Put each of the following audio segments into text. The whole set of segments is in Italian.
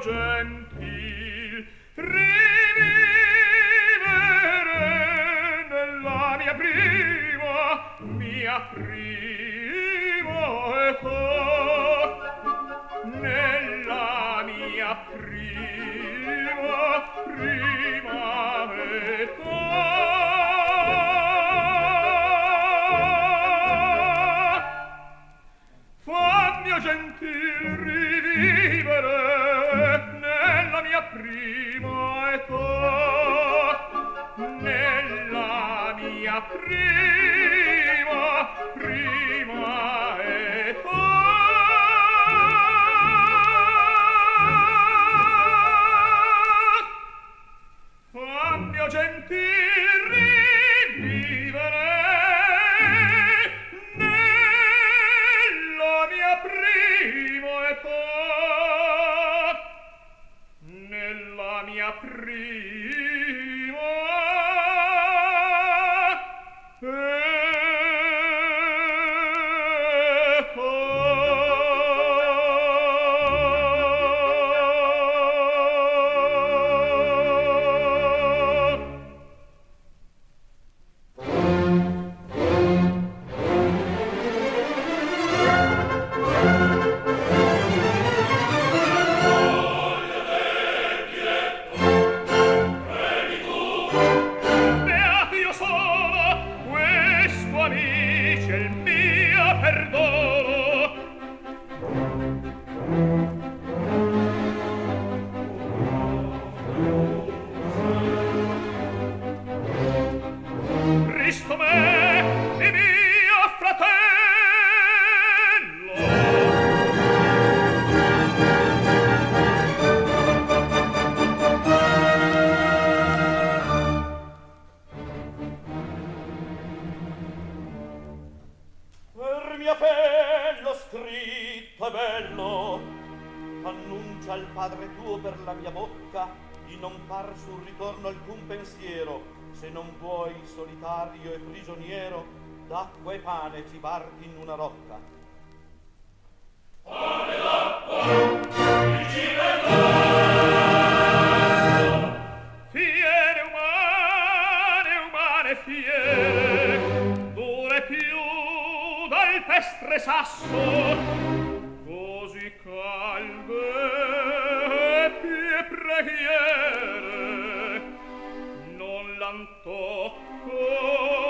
gentil rivivere nella mia prima mia prima. Pensiero se non vuoi solitario e prigioniero d'acqua e pane cibarti in una rocca. Pane d'acqua, il cibo Fiere umane, umane fiere, dure più dal pestre sasso, così calde e pie preghiere, santo cor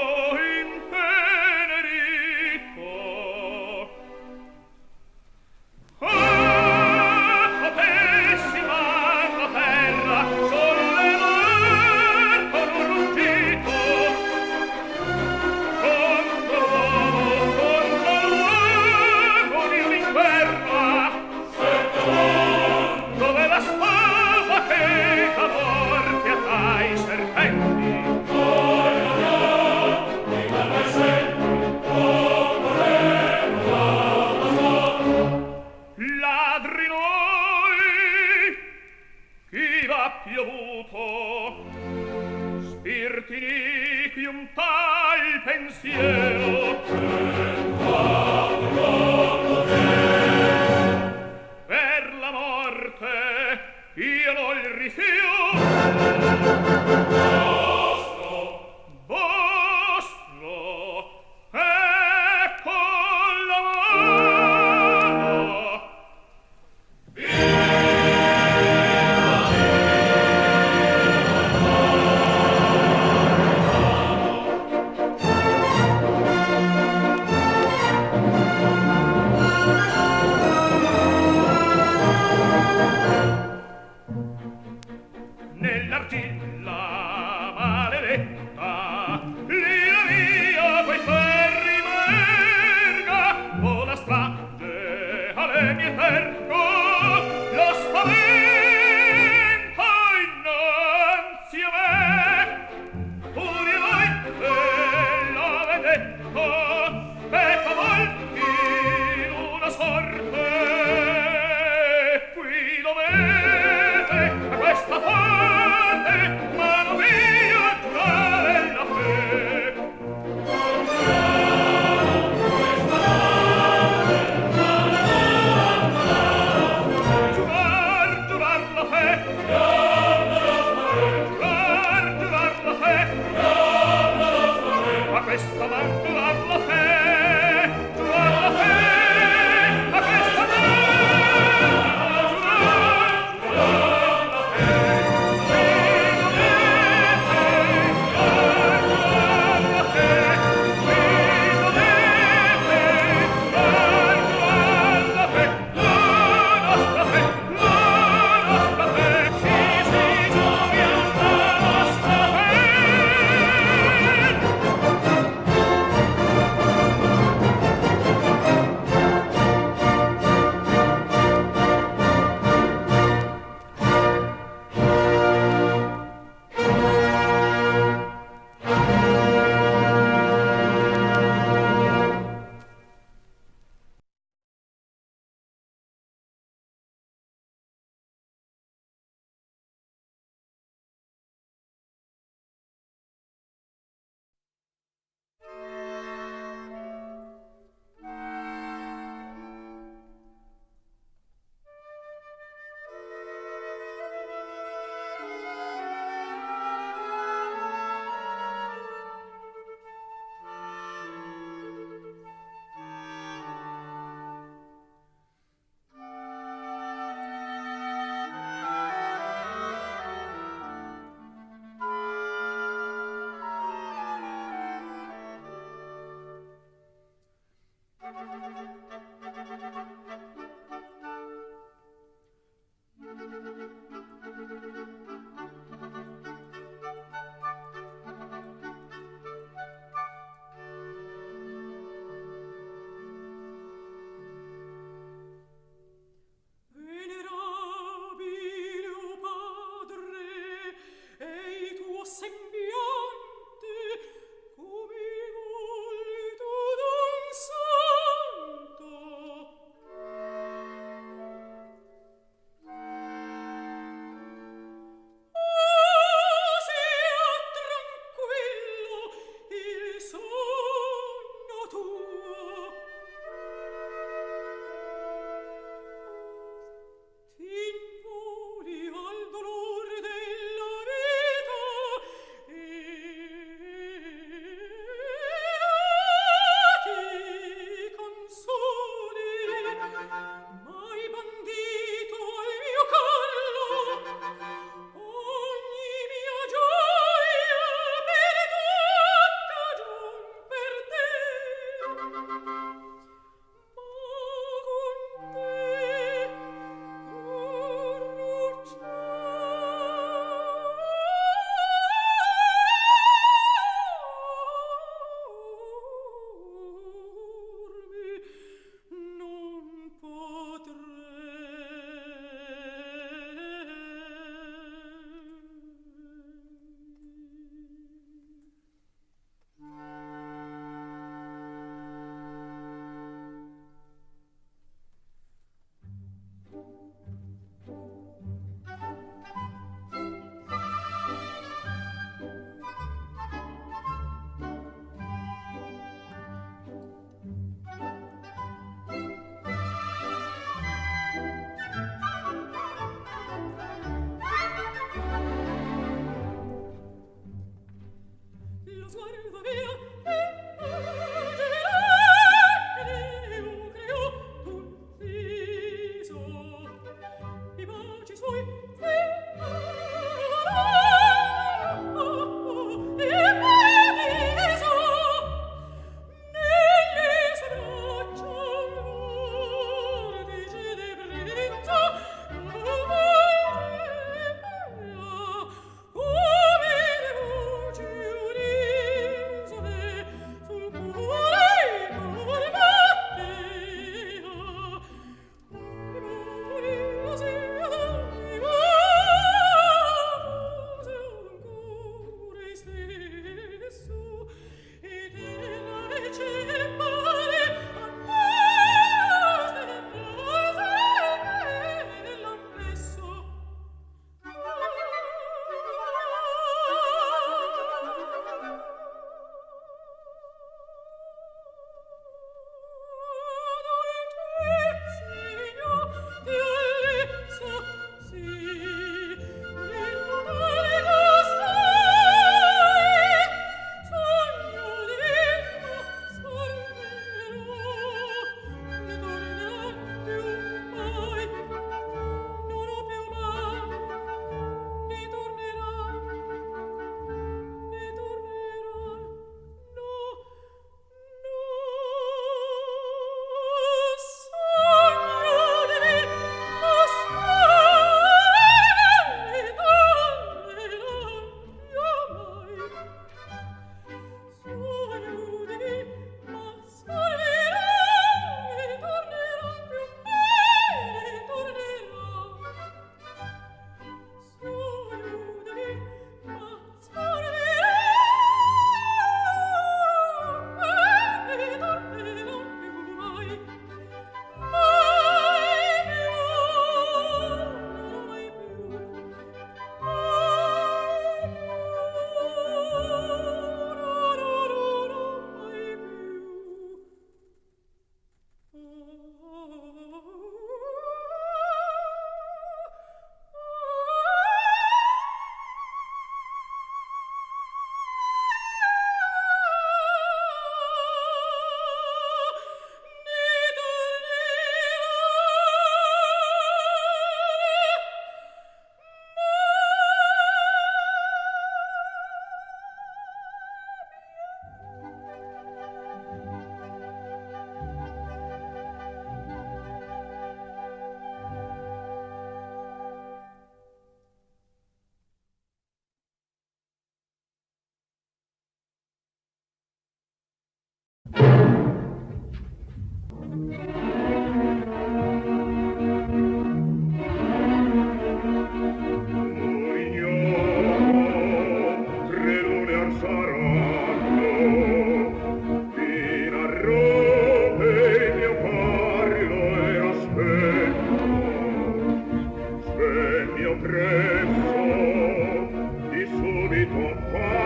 Oh.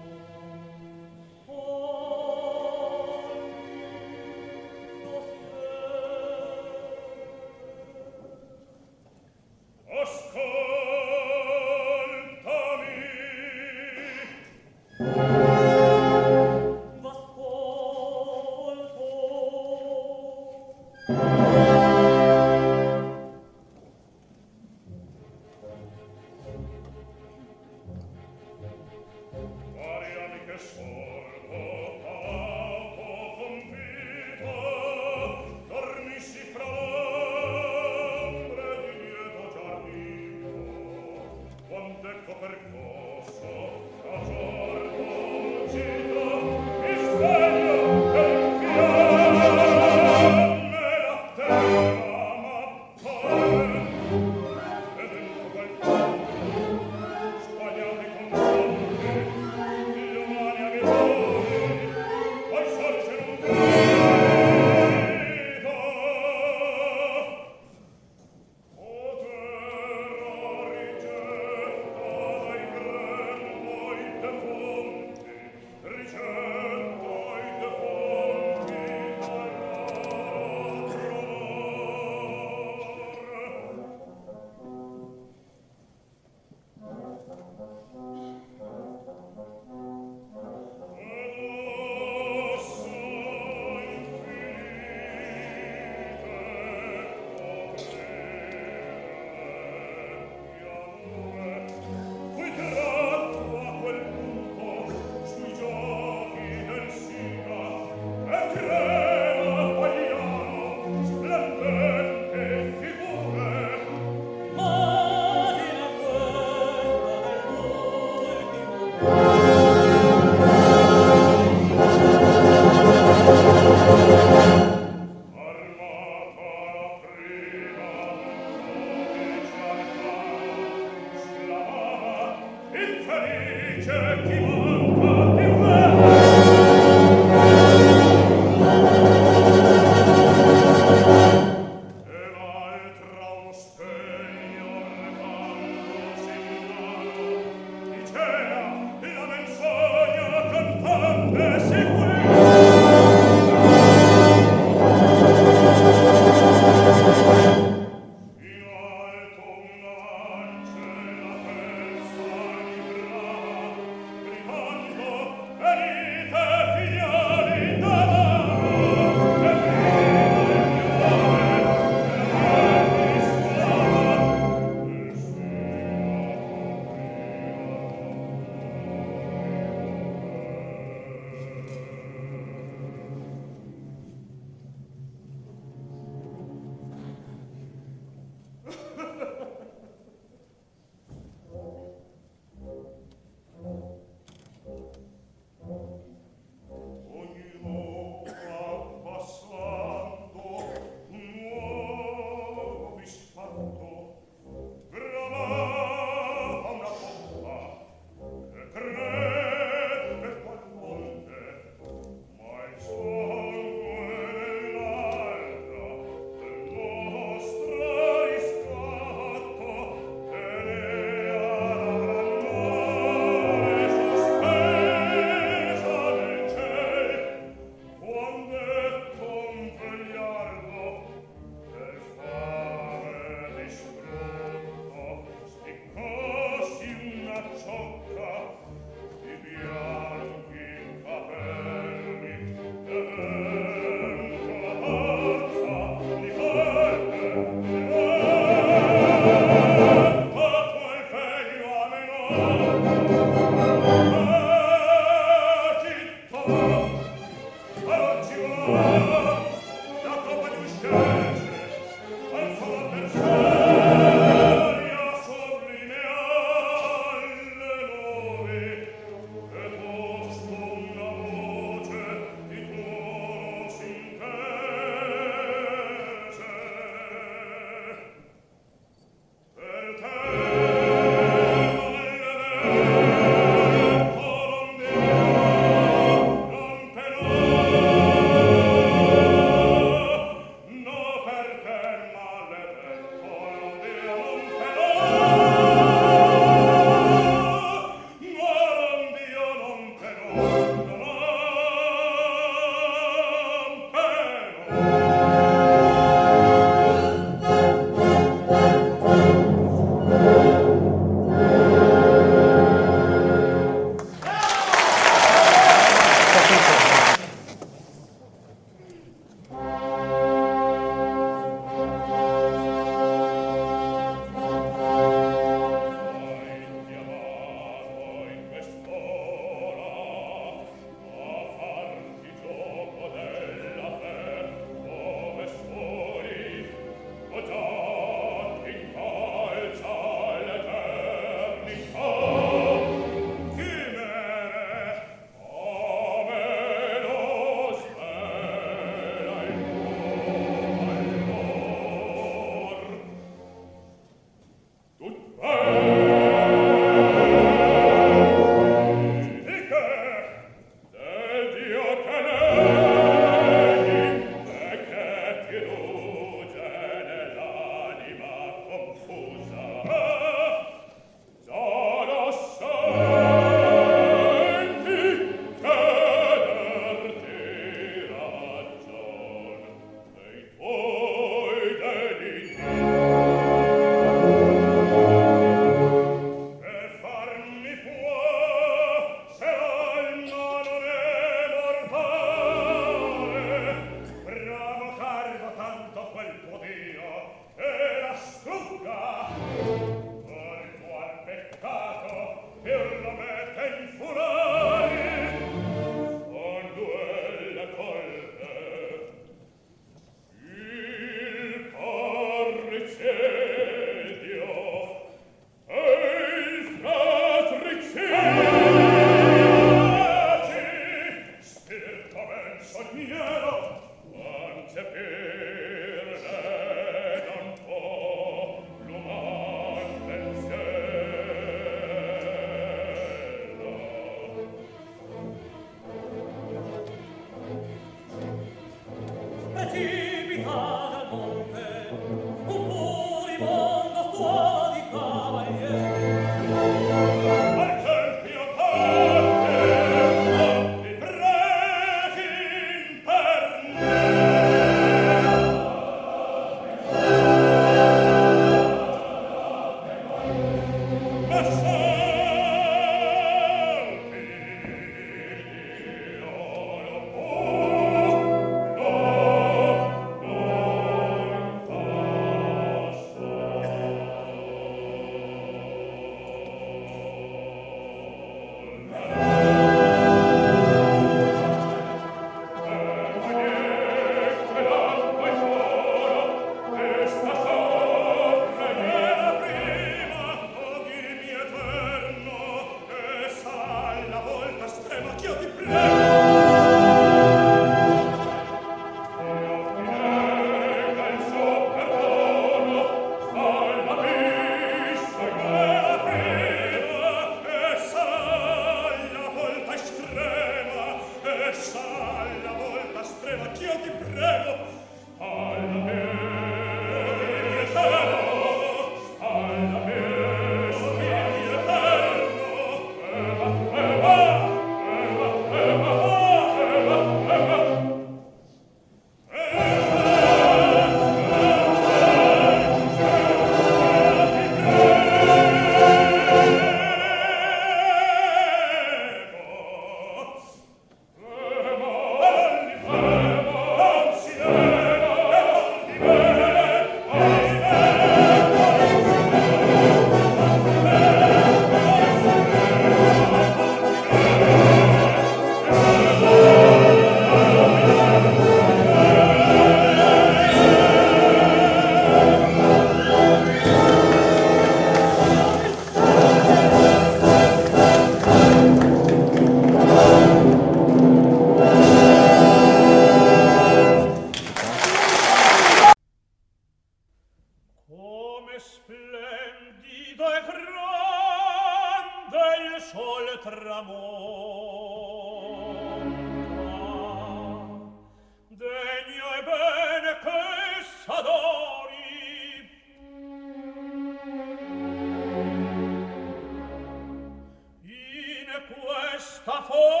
Christopher!